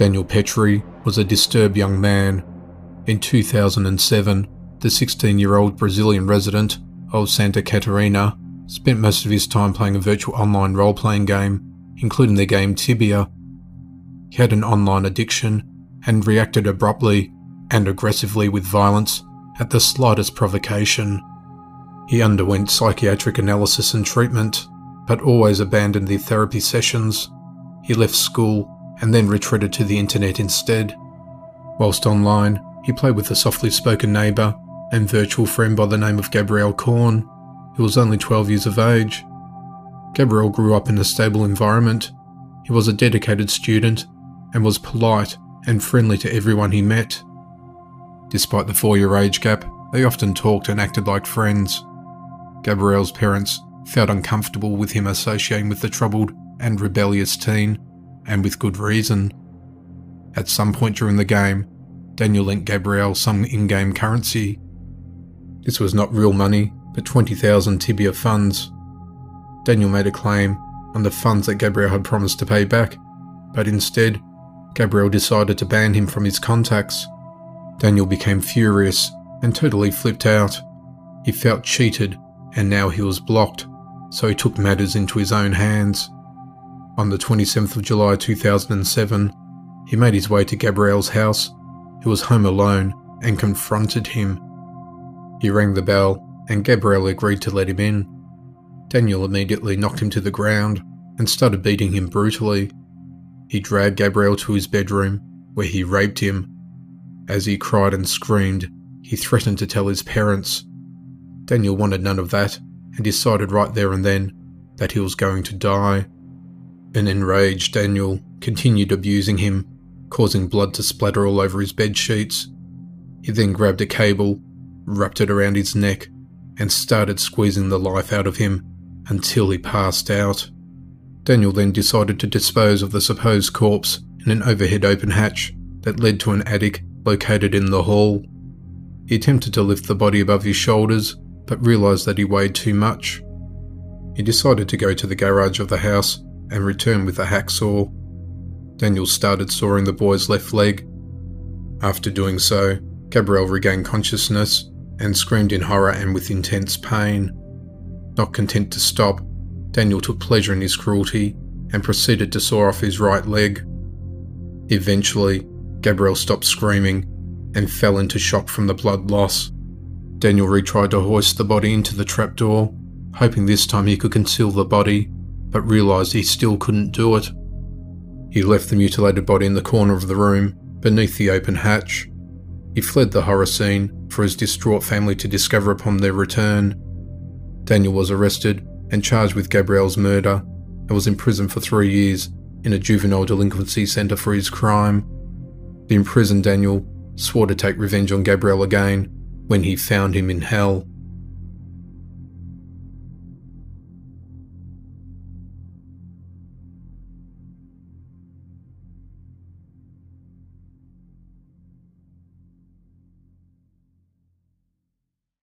Daniel Petry was a disturbed young man. In 2007, the 16 year old Brazilian resident of Santa Catarina spent most of his time playing a virtual online role playing game, including the game Tibia. He had an online addiction and reacted abruptly and aggressively with violence at the slightest provocation. He underwent psychiatric analysis and treatment, but always abandoned the therapy sessions. He left school and then retreated to the internet instead. Whilst online, he played with a softly spoken neighbour and virtual friend by the name of Gabriel Kuhn, who was only 12 years of age. Gabriel grew up in a stable environment. He was a dedicated student and was polite and friendly to everyone he met. Despite the four year age gap, they often talked and acted like friends. Gabriel's parents felt uncomfortable with him associating with the troubled and rebellious teen, and with good reason. At some point during the game, Daniel lent Gabriel some in game currency. This was not real money, but 20,000 Tibia funds. Daniel made a claim on the funds that Gabriel had promised to pay back, but instead, Gabriel decided to ban him from his contacts. Daniel became furious and totally flipped out. He felt cheated and now he was blocked, so he took matters into his own hands. On the 27th of July 2007, he made his way to Gabriel's house, who was home alone, and confronted him. He rang the bell, and Gabriel agreed to let him in. Daniel immediately knocked him to the ground and started beating him brutally. He dragged Gabriel to his bedroom, where he raped him. As he cried and screamed, he threatened to tell his parents. Daniel wanted none of that and decided right there and then that he was going to die. An enraged Daniel continued abusing him, causing blood to splatter all over his bed sheets. He then grabbed a cable, wrapped it around his neck, and started squeezing the life out of him until he passed out. Daniel then decided to dispose of the supposed corpse in an overhead open hatch that led to an attic located in the hall. He attempted to lift the body above his shoulders, but realised that he weighed too much. He decided to go to the garage of the house and return with a hacksaw. Daniel started sawing the boy's left leg. After doing so, Gabriel regained consciousness and screamed in horror and with intense pain. Not content to stop, Daniel took pleasure in his cruelty and proceeded to saw off his right leg. Eventually, Gabriel stopped screaming and fell into shock from the blood loss. Daniel retried to hoist the body into the trapdoor, hoping this time he could conceal the body, but realised he still couldn't do it. He left the mutilated body in the corner of the room, beneath the open hatch. He fled the horror scene for his distraught family to discover upon their return. Daniel was arrested and charged with Gabriel's murder and was imprisoned for three years in a juvenile delinquency centre for his crime. The imprisoned Daniel swore to take revenge on Gabrielle again when he found him in hell.